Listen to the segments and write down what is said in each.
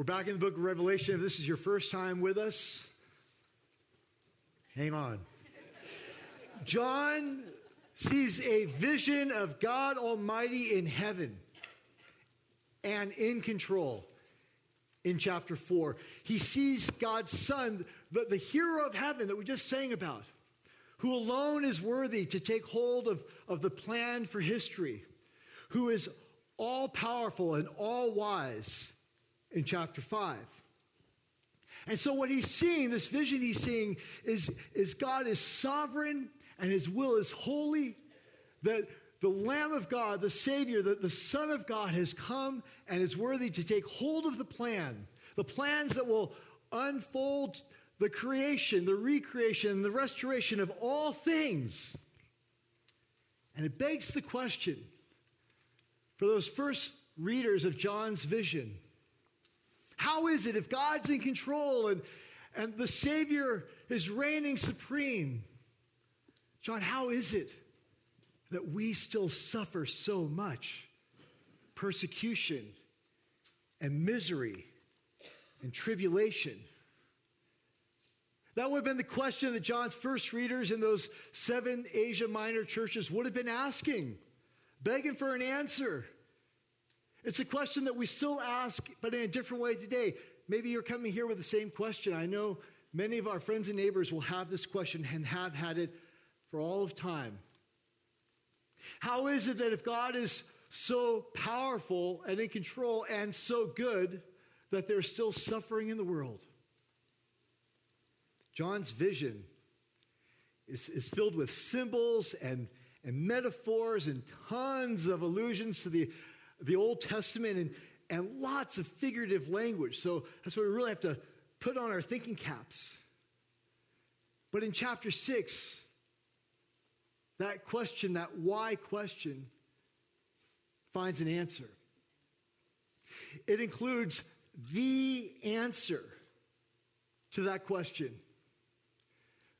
We're back in the book of Revelation. If this is your first time with us, hang on. John sees a vision of God Almighty in heaven and in control in chapter 4. He sees God's Son, the, the hero of heaven that we just sang about, who alone is worthy to take hold of, of the plan for history, who is all powerful and all wise in chapter 5. And so, what he's seeing, this vision he's seeing, is, is God is sovereign and his will is holy, that the Lamb of God, the Savior, the, the Son of God has come and is worthy to take hold of the plan, the plans that will unfold the creation, the recreation, the restoration of all things. And it begs the question for those first readers of John's vision how is it if God's in control and, and the Savior is reigning supreme? John, how is it that we still suffer so much persecution and misery and tribulation? That would have been the question that John's first readers in those seven Asia Minor churches would have been asking, begging for an answer. It's a question that we still ask, but in a different way today. Maybe you're coming here with the same question. I know many of our friends and neighbors will have this question and have had it for all of time. How is it that if God is so powerful and in control and so good, that there's still suffering in the world? John's vision is, is filled with symbols and, and metaphors and tons of allusions to the the Old Testament and, and lots of figurative language. So that's why we really have to put on our thinking caps. But in chapter 6, that question, that why question, finds an answer. It includes the answer to that question.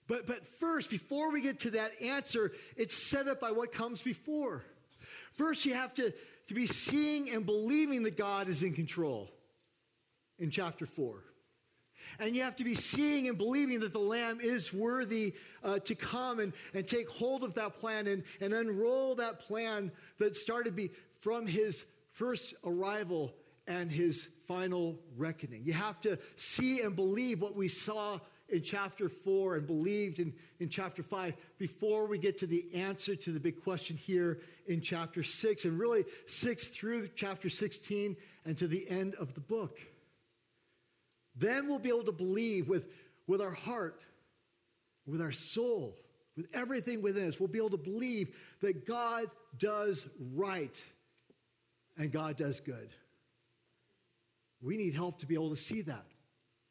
But, but first, before we get to that answer, it's set up by what comes before. First, you have to, to be seeing and believing that God is in control in chapter 4. And you have to be seeing and believing that the Lamb is worthy uh, to come and, and take hold of that plan and, and unroll that plan that started be from his first arrival and his final reckoning. You have to see and believe what we saw in chapter 4 and believed in, in chapter 5 before we get to the answer to the big question here in chapter 6 and really 6 through chapter 16 and to the end of the book. Then we'll be able to believe with, with our heart, with our soul, with everything within us. We'll be able to believe that God does right and God does good. We need help to be able to see that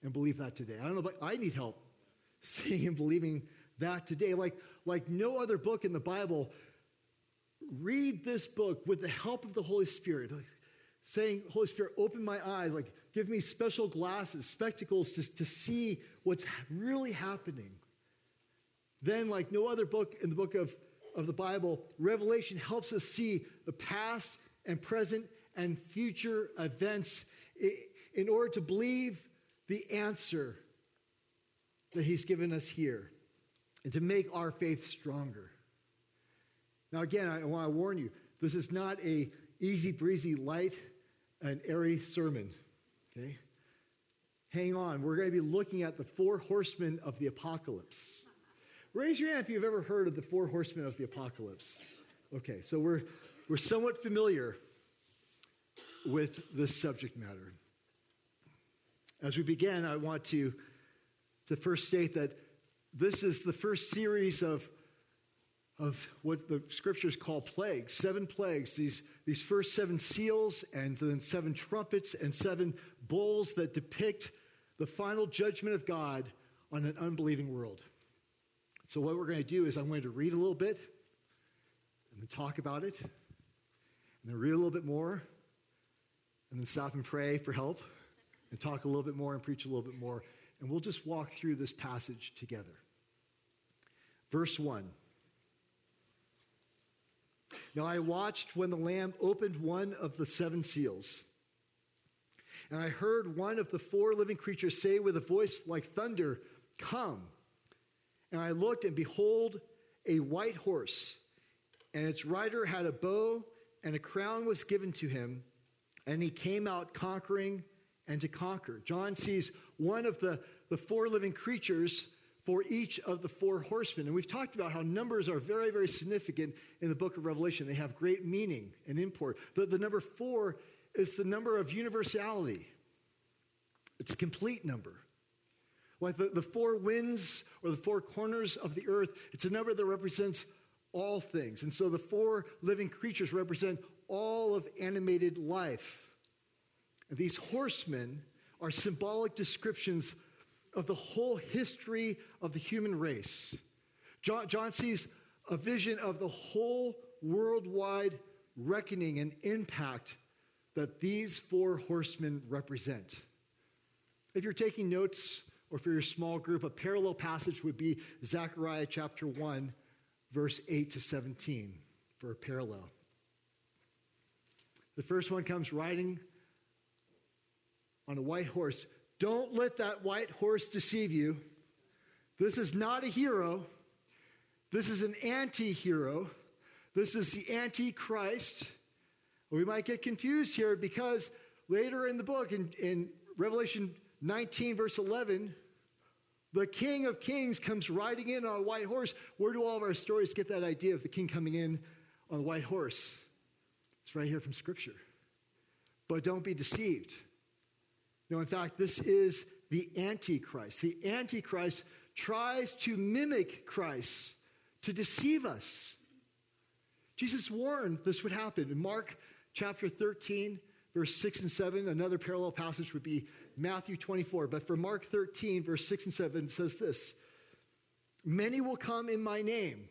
and believe that today. I don't know, but I need help seeing and believing that today. Like, like no other book in the Bible, read this book with the help of the Holy Spirit. Like, saying, Holy Spirit, open my eyes, like give me special glasses, spectacles to, to see what's really happening. Then, like no other book in the book of, of the Bible, Revelation helps us see the past and present and future events in order to believe the answer that he's given us here and to make our faith stronger. Now, again, I want to warn you this is not a easy breezy, light, and airy sermon. Okay? Hang on. We're going to be looking at the four horsemen of the apocalypse. Raise your hand if you've ever heard of the four horsemen of the apocalypse. Okay, so we're, we're somewhat familiar with this subject matter. As we begin, I want to, to first state that this is the first series of, of what the scriptures call plagues, seven plagues, these, these first seven seals, and then seven trumpets, and seven bowls that depict the final judgment of God on an unbelieving world. So, what we're going to do is I'm going to read a little bit and then talk about it, and then read a little bit more, and then stop and pray for help and talk a little bit more and preach a little bit more. And we'll just walk through this passage together. Verse 1. Now I watched when the Lamb opened one of the seven seals. And I heard one of the four living creatures say with a voice like thunder, Come. And I looked, and behold, a white horse, and its rider had a bow, and a crown was given to him, and he came out conquering and to conquer. John sees one of the, the four living creatures for each of the four horsemen. And we've talked about how numbers are very, very significant in the book of Revelation. They have great meaning and import. The, the number four is the number of universality, it's a complete number. Like the, the four winds or the four corners of the earth, it's a number that represents all things. And so the four living creatures represent all of animated life. And these horsemen are symbolic descriptions of the whole history of the human race. John, John sees a vision of the whole worldwide reckoning and impact that these four horsemen represent. If you're taking notes, or for your small group, a parallel passage would be Zechariah chapter 1, verse 8 to 17 for a parallel. The first one comes riding on a white horse. Don't let that white horse deceive you. This is not a hero. This is an anti hero. This is the Antichrist. We might get confused here because later in the book, in, in Revelation 19, verse 11, the King of Kings comes riding in on a white horse. Where do all of our stories get that idea of the king coming in on a white horse? It's right here from Scripture. But don't be deceived. No, in fact, this is the Antichrist. The Antichrist tries to mimic Christ, to deceive us. Jesus warned this would happen. In Mark chapter 13, verse 6 and 7, another parallel passage would be Matthew 24. But for Mark 13, verse 6 and 7, it says this Many will come in my name,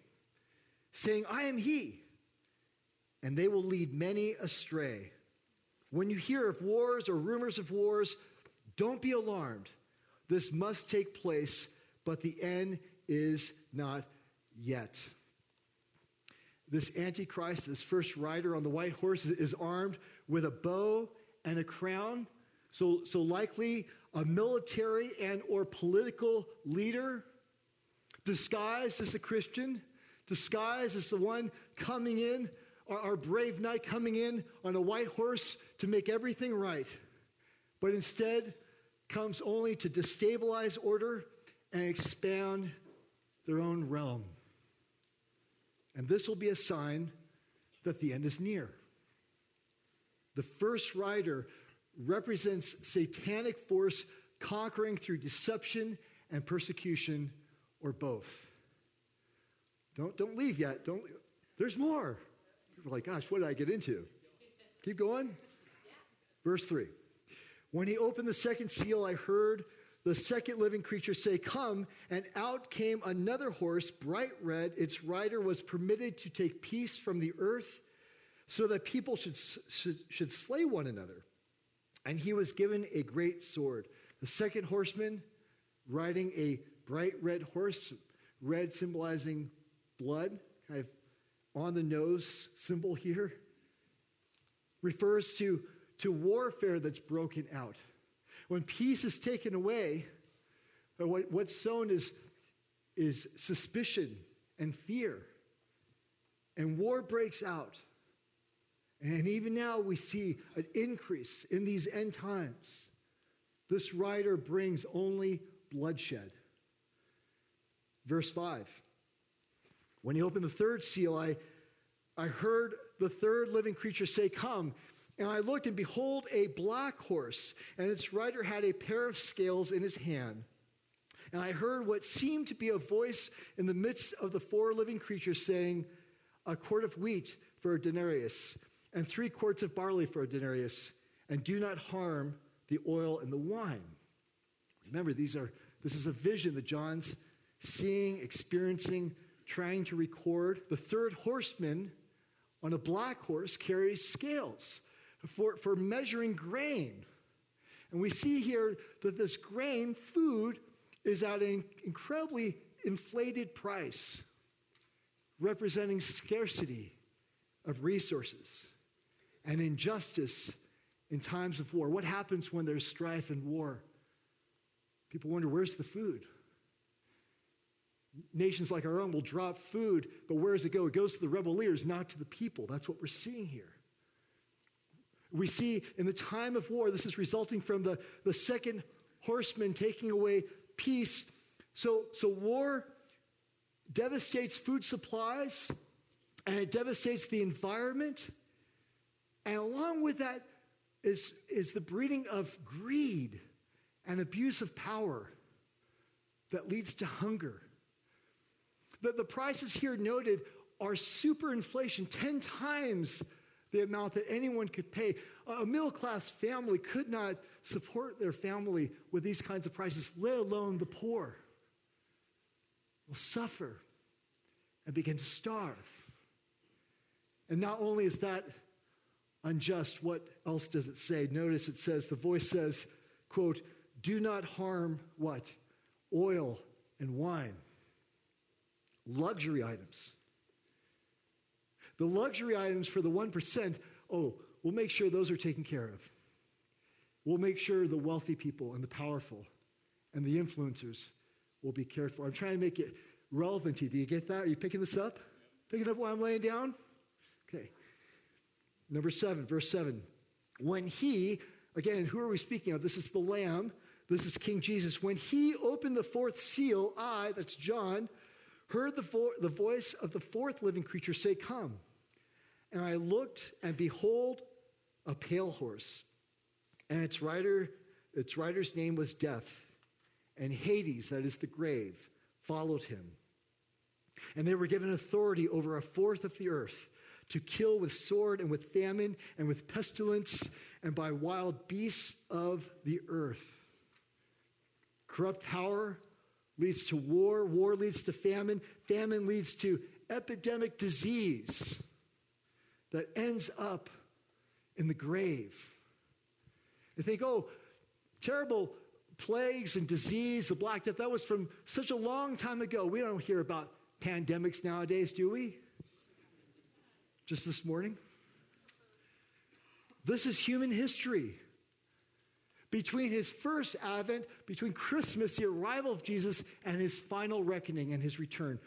saying, I am he, and they will lead many astray. When you hear of wars or rumors of wars, don't be alarmed. This must take place, but the end is not yet. This Antichrist, this first rider on the white horse, is armed with a bow and a crown. So, so likely a military and or political leader disguised as a Christian, disguised as the one coming in, our, our brave knight coming in on a white horse to make everything right. But instead, comes only to destabilize order and expand their own realm. And this will be a sign that the end is near. The first rider represents satanic force conquering through deception and persecution or both. Don't, don't leave yet. Don't, there's more. People are like, gosh, what did I get into? Keep going. Verse 3. When he opened the second seal, I heard the second living creature say, Come, and out came another horse, bright red. Its rider was permitted to take peace from the earth so that people should, should, should slay one another. And he was given a great sword. The second horseman, riding a bright red horse, red symbolizing blood, kind of on the nose symbol here, refers to to warfare that's broken out. When peace is taken away, what, what's sown is, is suspicion and fear. And war breaks out. And even now we see an increase in these end times. This rider brings only bloodshed. Verse 5. When he opened the third seal, I, I heard the third living creature say, Come. And I looked, and behold, a black horse, and its rider had a pair of scales in his hand. And I heard what seemed to be a voice in the midst of the four living creatures saying, A quart of wheat for a denarius, and three quarts of barley for a denarius, and do not harm the oil and the wine. Remember, these are this is a vision that John's seeing, experiencing, trying to record. The third horseman on a black horse carries scales for, for measuring grain. And we see here that this grain, food, is at an incredibly inflated price, representing scarcity of resources and injustice in times of war? What happens when there's strife and war? People wonder where's the food? Nations like our own will drop food, but where does it go? It goes to the rebel leaders, not to the people. That's what we're seeing here. We see in the time of war, this is resulting from the, the second horseman taking away peace. So, so war devastates food supplies and it devastates the environment. And along with that is, is the breeding of greed and abuse of power that leads to hunger. The, the prices here noted are superinflation, 10 times the amount that anyone could pay. A middle class family could not support their family with these kinds of prices, let alone the poor will suffer and begin to starve. And not only is that unjust, what else does it say? Notice it says, the voice says, quote, do not harm what? Oil and wine. Luxury items. The luxury items for the 1%, oh, we'll make sure those are taken care of. We'll make sure the wealthy people and the powerful and the influencers will be cared for. I'm trying to make it relevant to you. Do you get that? Are you picking this up? Picking up what I'm laying down? Okay. Number seven, verse seven. When he, again, who are we speaking of? This is the Lamb. This is King Jesus. When he opened the fourth seal, I, that's John, heard the, vo- the voice of the fourth living creature say, Come. And I looked, and behold, a pale horse. And its rider, its rider's name was Death. And Hades, that is the grave, followed him. And they were given authority over a fourth of the earth to kill with sword and with famine and with pestilence and by wild beasts of the earth. Corrupt power leads to war, war leads to famine, famine leads to epidemic disease that ends up in the grave. You think, oh, terrible plagues and disease, the Black Death, that was from such a long time ago. We don't hear about pandemics nowadays, do we? Just this morning? This is human history. Between his first advent, between Christmas, the arrival of Jesus, and his final reckoning and his return.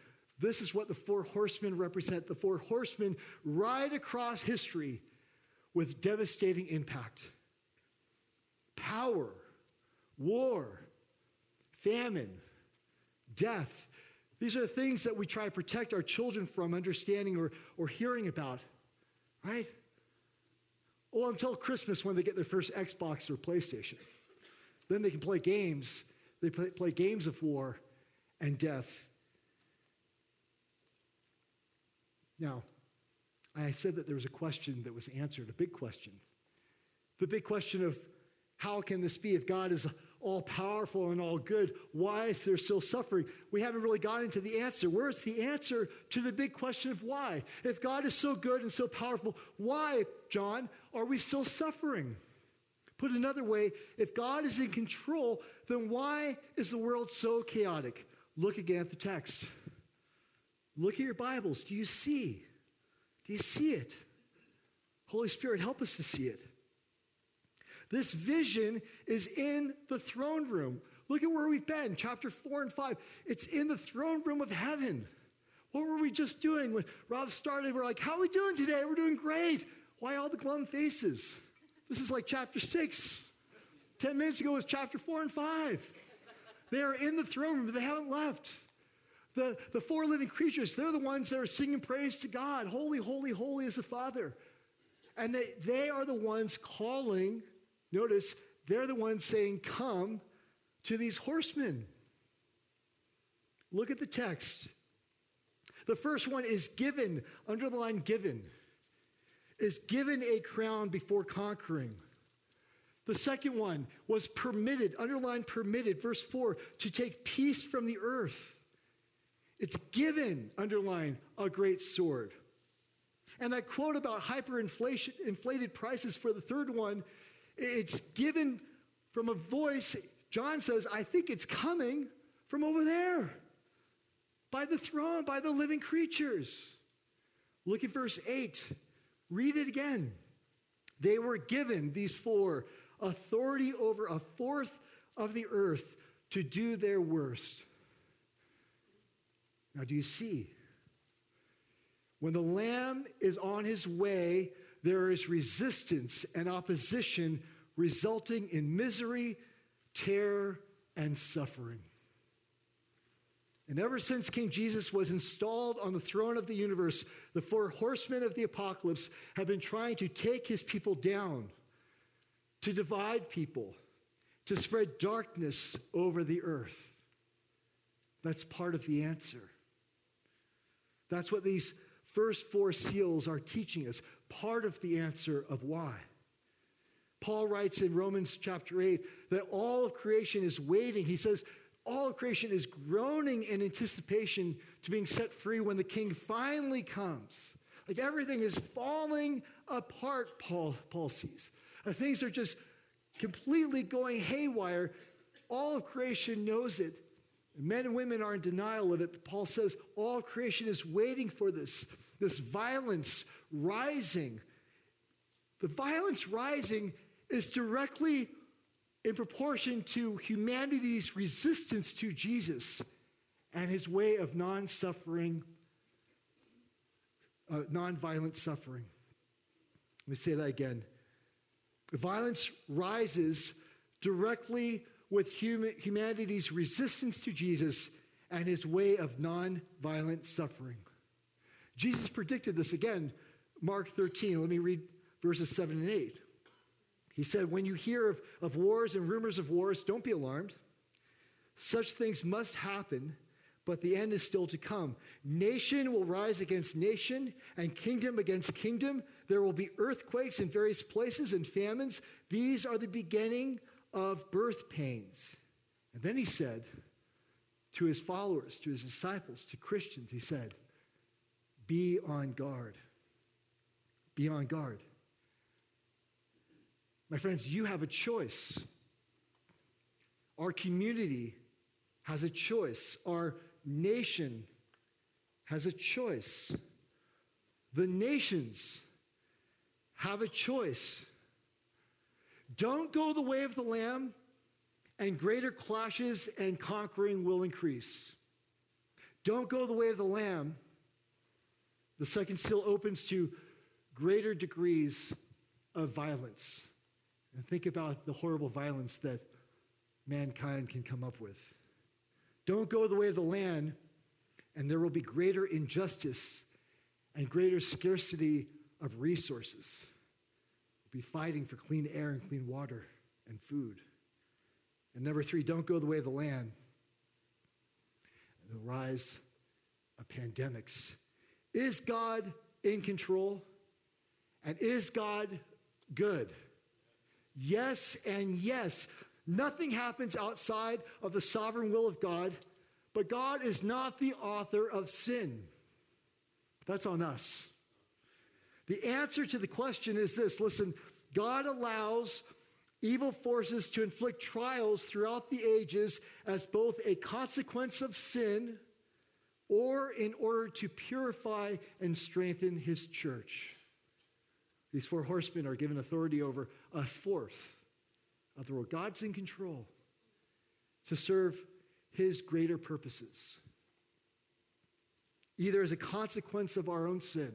This is what the four horsemen represent. The four horsemen ride across history with devastating impact. Power, war, famine, death. These are things that we try to protect our children from understanding or, or hearing about, right? Oh, well, until Christmas when they get their first Xbox or PlayStation. Then they can play games. They play, play games of war and death Now, I said that there was a question that was answered, a big question. The big question of how can this be if God is all powerful and all good? Why is there still suffering? We haven't really gotten into the answer. Where's the answer to the big question of why? If God is so good and so powerful, why, John, are we still suffering? Put another way, if God is in control, then why is the world so chaotic? Look again at the text. Look at your Bibles. Do you see? Do you see it? Holy Spirit, help us to see it. This vision is in the throne room. Look at where we've been, chapter 4 and 5. It's in the throne room of heaven. What were we just doing when Rob started? We're like, how are we doing today? We're doing great. Why all the glum faces? This is like chapter 6. 10 minutes ago was chapter 4 and 5. They are in the throne room, but they haven't left. The, the four living creatures, they're the ones that are singing praise to God. Holy, holy, holy is the Father. And they, they are the ones calling, notice, they're the ones saying, Come to these horsemen. Look at the text. The first one is given, under the line given, is given a crown before conquering. The second one was permitted, underline permitted, verse 4, to take peace from the earth. It's given, underline, a great sword. And that quote about hyperinflation, inflated prices for the third one, it's given from a voice. John says, I think it's coming from over there by the throne, by the living creatures. Look at verse 8. Read it again. They were given, these four, authority over a fourth of the earth to do their worst. Now, do you see? When the Lamb is on his way, there is resistance and opposition resulting in misery, terror, and suffering. And ever since King Jesus was installed on the throne of the universe, the four horsemen of the apocalypse have been trying to take his people down, to divide people, to spread darkness over the earth. That's part of the answer. That's what these first four seals are teaching us, part of the answer of why. Paul writes in Romans chapter 8 that all of creation is waiting. He says, all of creation is groaning in anticipation to being set free when the king finally comes. Like everything is falling apart, Paul, Paul sees. Things are just completely going haywire. All of creation knows it. Men and women are in denial of it. But Paul says all creation is waiting for this, this violence rising. The violence rising is directly in proportion to humanity's resistance to Jesus and his way of non suffering, uh, non violent suffering. Let me say that again. The violence rises directly with human, humanity's resistance to Jesus and his way of non violent suffering. Jesus predicted this again, Mark 13. Let me read verses 7 and 8. He said, When you hear of, of wars and rumors of wars, don't be alarmed. Such things must happen, but the end is still to come. Nation will rise against nation, and kingdom against kingdom. There will be earthquakes in various places and famines. These are the beginning of birth pains. And then he said to his followers, to his disciples, to Christians, he said, Be on guard. Be on guard. My friends, you have a choice. Our community has a choice. Our nation has a choice. The nations have a choice. Don't go the way of the Lamb, and greater clashes and conquering will increase. Don't go the way of the Lamb. The second seal opens to greater degrees of violence. And think about the horrible violence that mankind can come up with. Don't go the way of the Lamb, and there will be greater injustice and greater scarcity of resources. Be fighting for clean air and clean water and food. And number three, don't go the way of the Lamb. The rise of pandemics. Is God in control? And is God good? Yes and yes. Nothing happens outside of the sovereign will of God, but God is not the author of sin. That's on us. The answer to the question is this listen, God allows evil forces to inflict trials throughout the ages as both a consequence of sin or in order to purify and strengthen his church. These four horsemen are given authority over a fourth of the world. God's in control to serve his greater purposes, either as a consequence of our own sin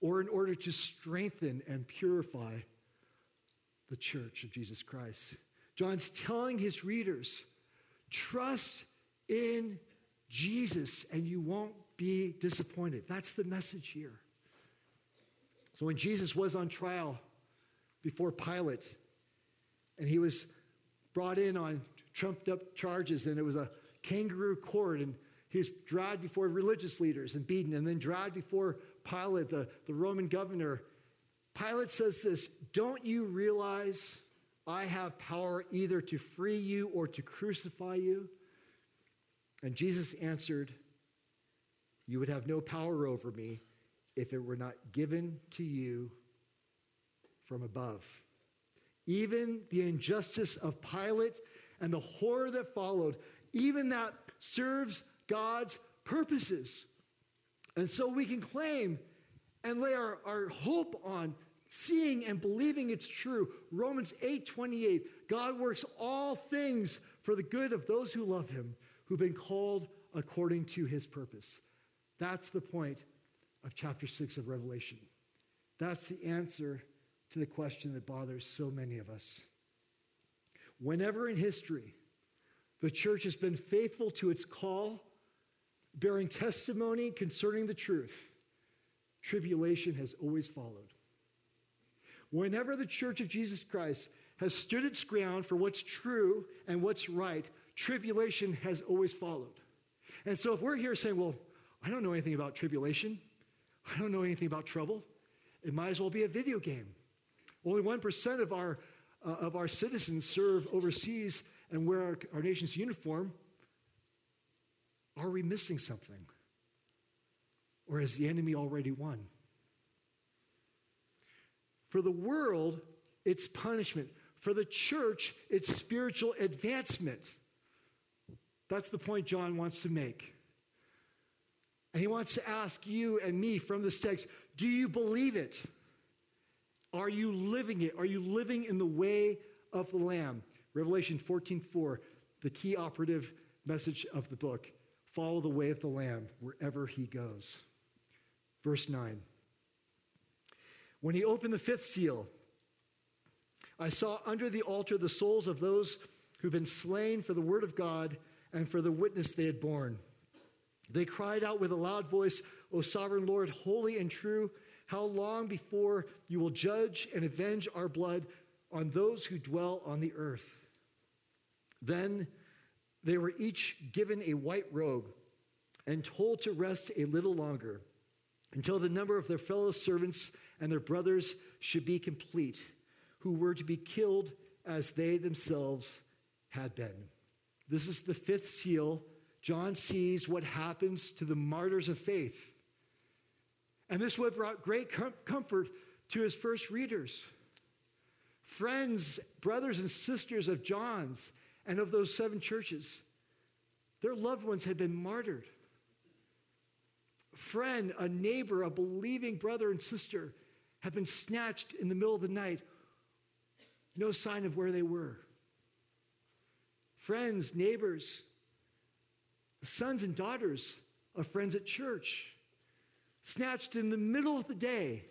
or in order to strengthen and purify the church of Jesus Christ. John's telling his readers trust in Jesus and you won't be disappointed. That's the message here. So when Jesus was on trial before Pilate, and he was brought in on trumped up charges, and it was a kangaroo court, and he was dragged before religious leaders and beaten, and then dragged before Pilate, the, the Roman governor. Pilate says this Don't you realize I have power either to free you or to crucify you? And Jesus answered, You would have no power over me if it were not given to you from above. Even the injustice of Pilate and the horror that followed, even that serves God's purposes. And so we can claim and lay our, our hope on seeing and believing it's true. Romans 8 28, God works all things for the good of those who love him, who've been called according to his purpose. That's the point of chapter 6 of Revelation. That's the answer to the question that bothers so many of us. Whenever in history the church has been faithful to its call, bearing testimony concerning the truth, tribulation has always followed. Whenever the church of Jesus Christ has stood its ground for what's true and what's right, tribulation has always followed. And so if we're here saying, well, I don't know anything about tribulation, I don't know anything about trouble, it might as well be a video game. Only 1% of our, uh, of our citizens serve overseas and wear our, our nation's uniform. Are we missing something? Or has the enemy already won? For the world, it's punishment. For the church, it's spiritual advancement. That's the point John wants to make. And he wants to ask you and me from this text do you believe it? Are you living it? Are you living in the way of the Lamb? Revelation 14 4, the key operative message of the book follow the way of the Lamb wherever he goes. Verse 9. When he opened the fifth seal, I saw under the altar the souls of those who've been slain for the word of God and for the witness they had borne. They cried out with a loud voice, O sovereign Lord, holy and true, how long before you will judge and avenge our blood on those who dwell on the earth? Then they were each given a white robe and told to rest a little longer until the number of their fellow servants and their brothers should be complete, who were to be killed as they themselves had been. This is the fifth seal. John sees what happens to the martyrs of faith. And this would have brought great com- comfort to his first readers. Friends, brothers, and sisters of John's and of those seven churches, their loved ones had been martyred. friend, a neighbor, a believing brother and sister had been snatched in the middle of the night. No sign of where they were. Friends, neighbors, sons and daughters of friends at church, snatched in the middle of the day,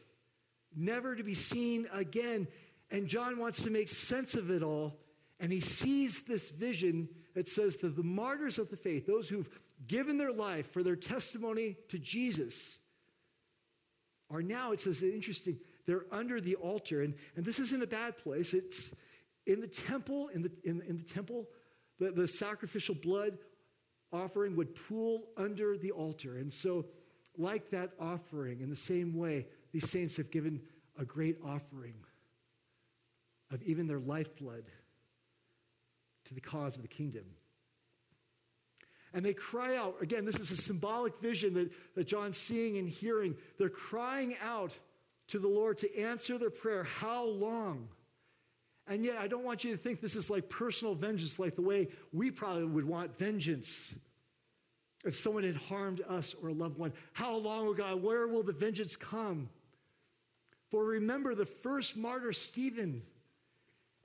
never to be seen again. And John wants to make sense of it all, and he sees this vision that says that the martyrs of the faith, those who've given their life for their testimony to Jesus, are now, it says, interesting, they're under the altar. And, and this isn't a bad place. It's in the temple, in the, in, in the temple, the, the sacrificial blood offering would pool under the altar. And so, like that offering, in the same way, these saints have given a great offering of even their lifeblood to the cause of the kingdom. And they cry out. Again, this is a symbolic vision that, that John's seeing and hearing. They're crying out to the Lord to answer their prayer. How long? And yet, I don't want you to think this is like personal vengeance, like the way we probably would want vengeance if someone had harmed us or a loved one. How long, O God? Where will the vengeance come? For remember the first martyr, Stephen,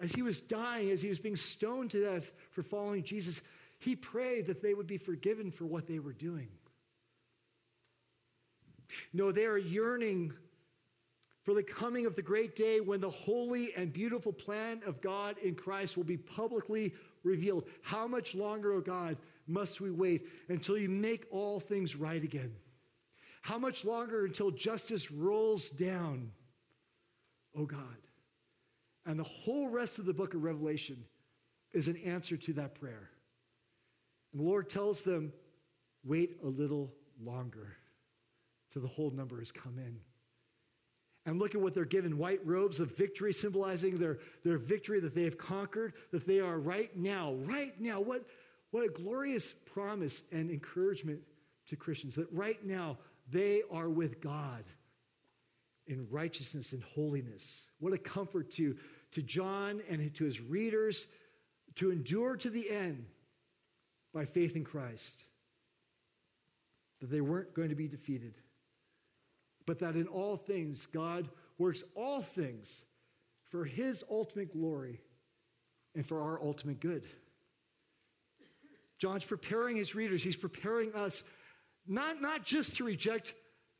as he was dying, as he was being stoned to death for following Jesus, he prayed that they would be forgiven for what they were doing. No, they are yearning for the coming of the great day when the holy and beautiful plan of God in Christ will be publicly revealed. How much longer, O oh God, must we wait until you make all things right again? How much longer until justice rolls down, O oh God? And the whole rest of the book of Revelation is an answer to that prayer. And the Lord tells them, wait a little longer till the whole number has come in. And look at what they're given white robes of victory, symbolizing their, their victory that they have conquered, that they are right now, right now. What, what a glorious promise and encouragement to Christians that right now they are with God in righteousness and holiness. What a comfort to, to John and to his readers to endure to the end by faith in Christ. That they weren't going to be defeated, but that in all things God works all things for his ultimate glory and for our ultimate good. John's preparing his readers, he's preparing us not, not just to reject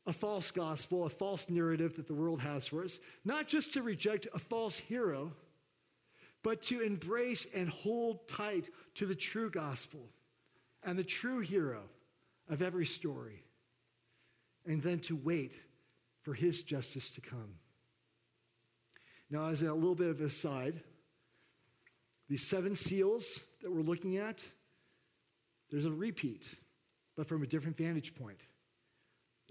a false gospel, a false narrative that the world has for us, not just to reject a false hero, but to embrace and hold tight to the true gospel and the true hero of every story, and then to wait for his justice to come. Now, as a little bit of a side, these seven seals that we're looking at, there's a repeat, but from a different vantage point.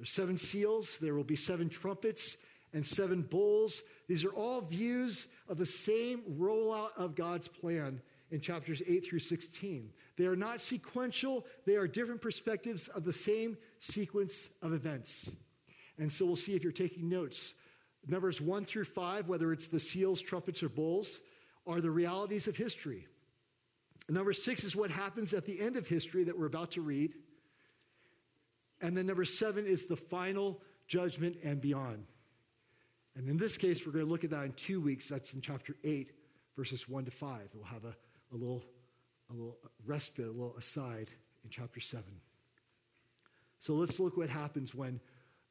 There's seven seals, there will be seven trumpets and seven bowls. These are all views of the same rollout of God's plan in chapters 8 through 16. They are not sequential, they are different perspectives of the same sequence of events. And so we'll see if you're taking notes. Numbers 1 through 5, whether it's the seals, trumpets, or bowls, are the realities of history. Number 6 is what happens at the end of history that we're about to read. And then number 7 is the final judgment and beyond. And in this case, we're going to look at that in two weeks. That's in chapter 8, verses 1 to 5. We'll have a, a, little, a little respite, a little aside in chapter 7. So let's look what happens when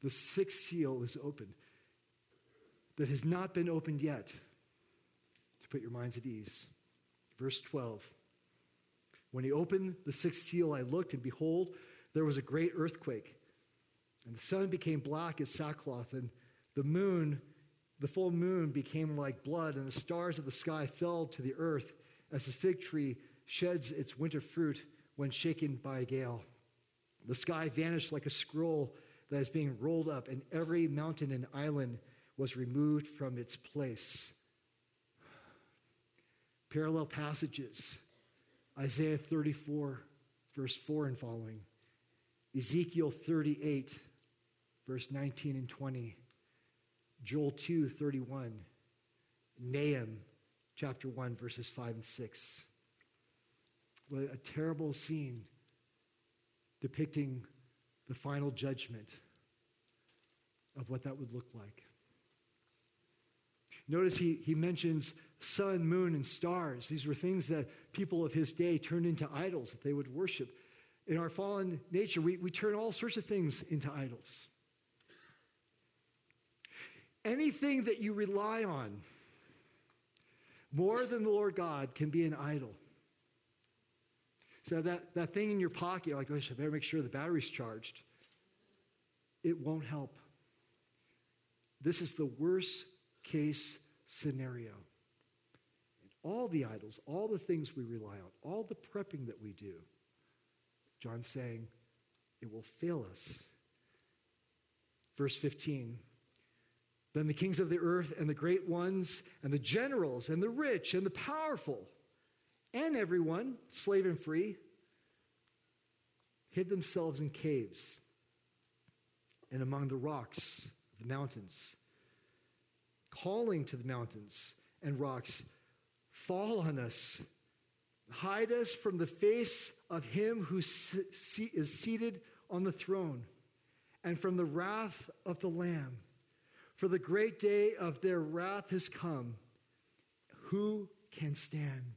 the sixth seal is opened that has not been opened yet, to put your minds at ease. Verse 12. When he opened the sixth seal, I looked, and behold, there was a great earthquake. And the sun became black as sackcloth, and the moon, the full moon, became like blood, and the stars of the sky fell to the earth as the fig tree sheds its winter fruit when shaken by a gale. The sky vanished like a scroll that is being rolled up, and every mountain and island was removed from its place. Parallel passages Isaiah 34, verse 4 and following, Ezekiel 38, verse 19 and 20, Joel 2, 31, Nahum chapter 1, verses 5 and 6. What a terrible scene depicting the final judgment of what that would look like. Notice he, he mentions sun, moon, and stars. These were things that people of his day turned into idols that they would worship. In our fallen nature, we, we turn all sorts of things into idols. Anything that you rely on more than the Lord God can be an idol. So that, that thing in your pocket, like, oh, I better make sure the battery's charged. It won't help. This is the worst case scenario. all the idols, all the things we rely on, all the prepping that we do, John's saying it will fail us. Verse 15 Then the kings of the earth and the great ones and the generals and the rich and the powerful and everyone, slave and free, hid themselves in caves and among the rocks of the mountains calling to the mountains and rocks, Fall on us, hide us from the face of him who is seated on the throne, and from the wrath of the Lamb. For the great day of their wrath has come. Who can stand?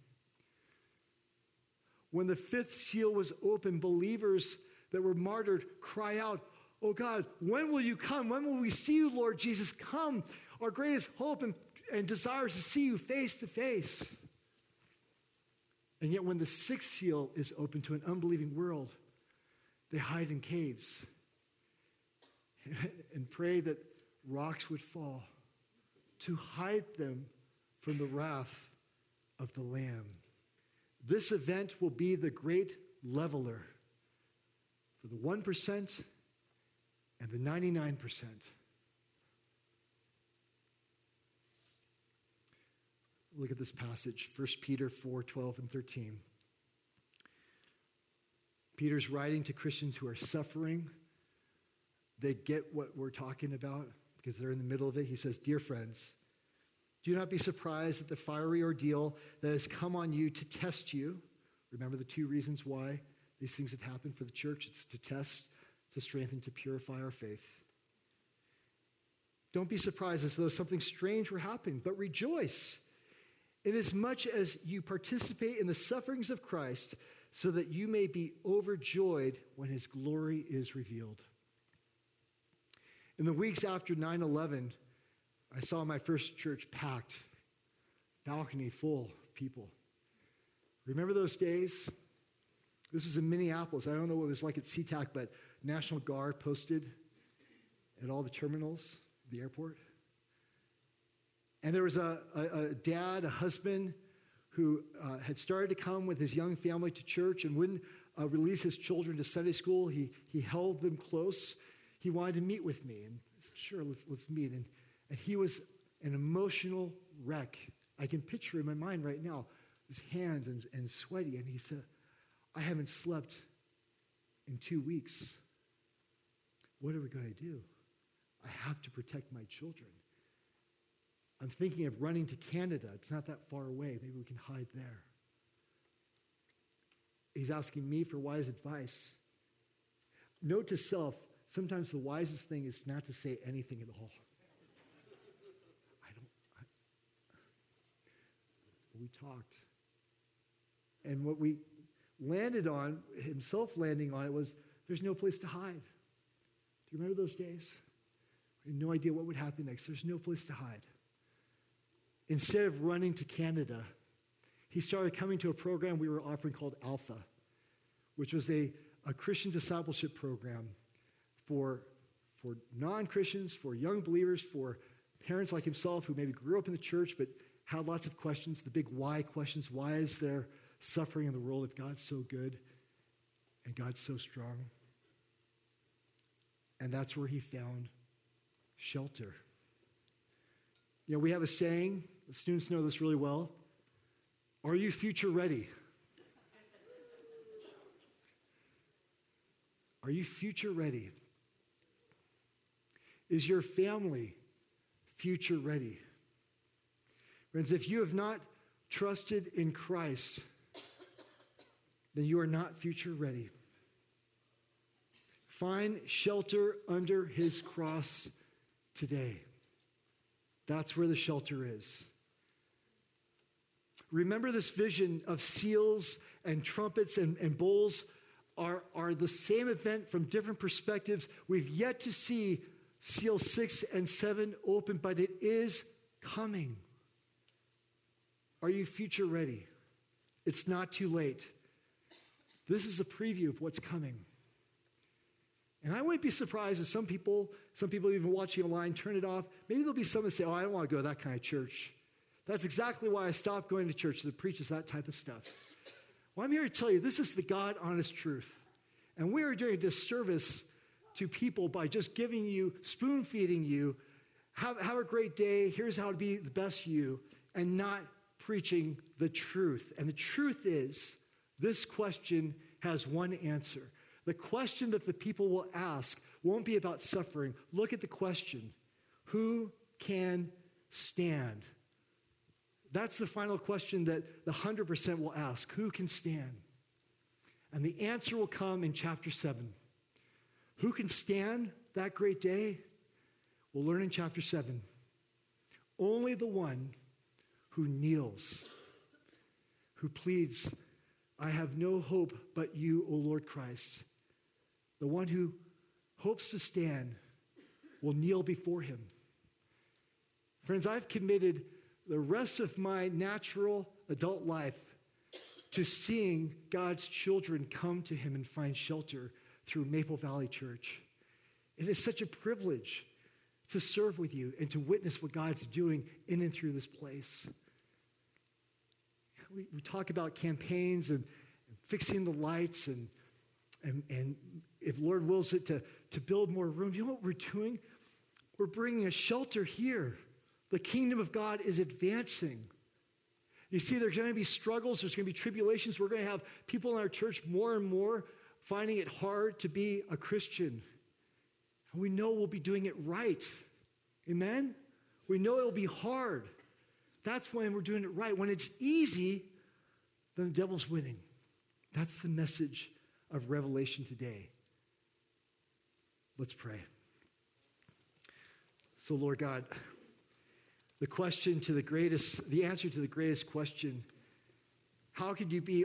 When the fifth seal was opened, believers that were martyred cry out, Oh God, when will you come? When will we see you, Lord Jesus? Come our greatest hope and, and desire is to see you face to face. And yet, when the sixth seal is open to an unbelieving world, they hide in caves and pray that rocks would fall to hide them from the wrath of the Lamb. This event will be the great leveler for the 1% and the 99%. Look at this passage, 1 Peter 4 12 and 13. Peter's writing to Christians who are suffering. They get what we're talking about because they're in the middle of it. He says, Dear friends, do not be surprised at the fiery ordeal that has come on you to test you. Remember the two reasons why these things have happened for the church it's to test, to strengthen, to purify our faith. Don't be surprised as though something strange were happening, but rejoice inasmuch as you participate in the sufferings of Christ, so that you may be overjoyed when his glory is revealed. In the weeks after 9 11, I saw my first church packed, balcony full of people. Remember those days? This is in Minneapolis. I don't know what it was like at SeaTac, but National Guard posted at all the terminals, the airport. And there was a, a, a dad, a husband, who uh, had started to come with his young family to church and wouldn't uh, release his children to Sunday school. He, he held them close. He wanted to meet with me. And said, sure, let's, let's meet. And, and he was an emotional wreck. I can picture in my mind right now his hands and, and sweaty. And he said, I haven't slept in two weeks. What are we going to do? I have to protect my children. I'm thinking of running to Canada. It's not that far away. Maybe we can hide there. He's asking me for wise advice. Note to self, sometimes the wisest thing is not to say anything at all. I don't. I, we talked. And what we landed on, himself landing on it, was there's no place to hide. Do you remember those days? No idea what would happen next. There's no place to hide instead of running to Canada, he started coming to a program we were offering called Alpha, which was a, a Christian discipleship program for, for non Christians, for young believers, for parents like himself who maybe grew up in the church but had lots of questions, the big why questions. Why is there suffering in the world if God's so good and God's so strong? And that's where he found shelter. You know, we have a saying the students know this really well. Are you future ready? Are you future ready? Is your family future ready? Friends, if you have not trusted in Christ, then you are not future ready. Find shelter under his cross today. That's where the shelter is. Remember this vision of seals and trumpets and, and are, are the same event from different perspectives. We've yet to see seal six and seven open, but it is coming. Are you future ready? It's not too late. This is a preview of what's coming. And I wouldn't be surprised if some people, some people even watching online, turn it off. Maybe there'll be some that say, Oh, I don't want to go to that kind of church. That's exactly why I stopped going to church that preaches that type of stuff. Well, I'm here to tell you this is the God honest truth. And we are doing a disservice to people by just giving you, spoon feeding you, have, have a great day, here's how to be the best you, and not preaching the truth. And the truth is, this question has one answer. The question that the people will ask won't be about suffering. Look at the question Who can stand? That's the final question that the 100% will ask Who can stand? And the answer will come in chapter 7. Who can stand that great day? We'll learn in chapter 7. Only the one who kneels, who pleads, I have no hope but you, O Lord Christ. The one who hopes to stand will kneel before him. Friends, I've committed the rest of my natural adult life to seeing God's children come to Him and find shelter through Maple Valley Church. It is such a privilege to serve with you and to witness what God's doing in and through this place. We, we talk about campaigns and, and fixing the lights and, and, and if Lord wills it to, to build more room. You know what we're doing? We're bringing a shelter here the kingdom of God is advancing. You see, there's going to be struggles, there's going to be tribulations. We're going to have people in our church more and more finding it hard to be a Christian. And we know we'll be doing it right. Amen? We know it'll be hard. That's when we're doing it right. When it's easy, then the devil's winning. That's the message of Revelation today. Let's pray. So, Lord God, the question to the greatest, the answer to the greatest question how could you be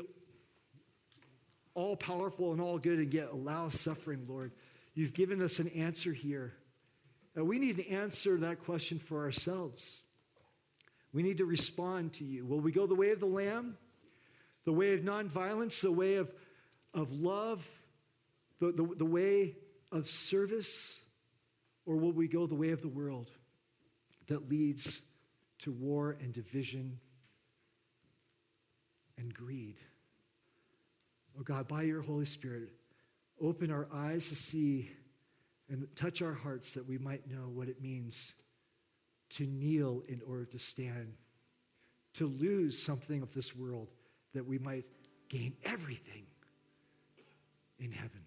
all powerful and all good and yet allow suffering, Lord? You've given us an answer here. And we need to answer that question for ourselves. We need to respond to you. Will we go the way of the Lamb, the way of nonviolence, the way of, of love, the, the, the way of service, or will we go the way of the world that leads to war and division and greed? Oh God, by your Holy Spirit, open our eyes to see and touch our hearts that we might know what it means to kneel in order to stand, to lose something of this world that we might gain everything in heaven.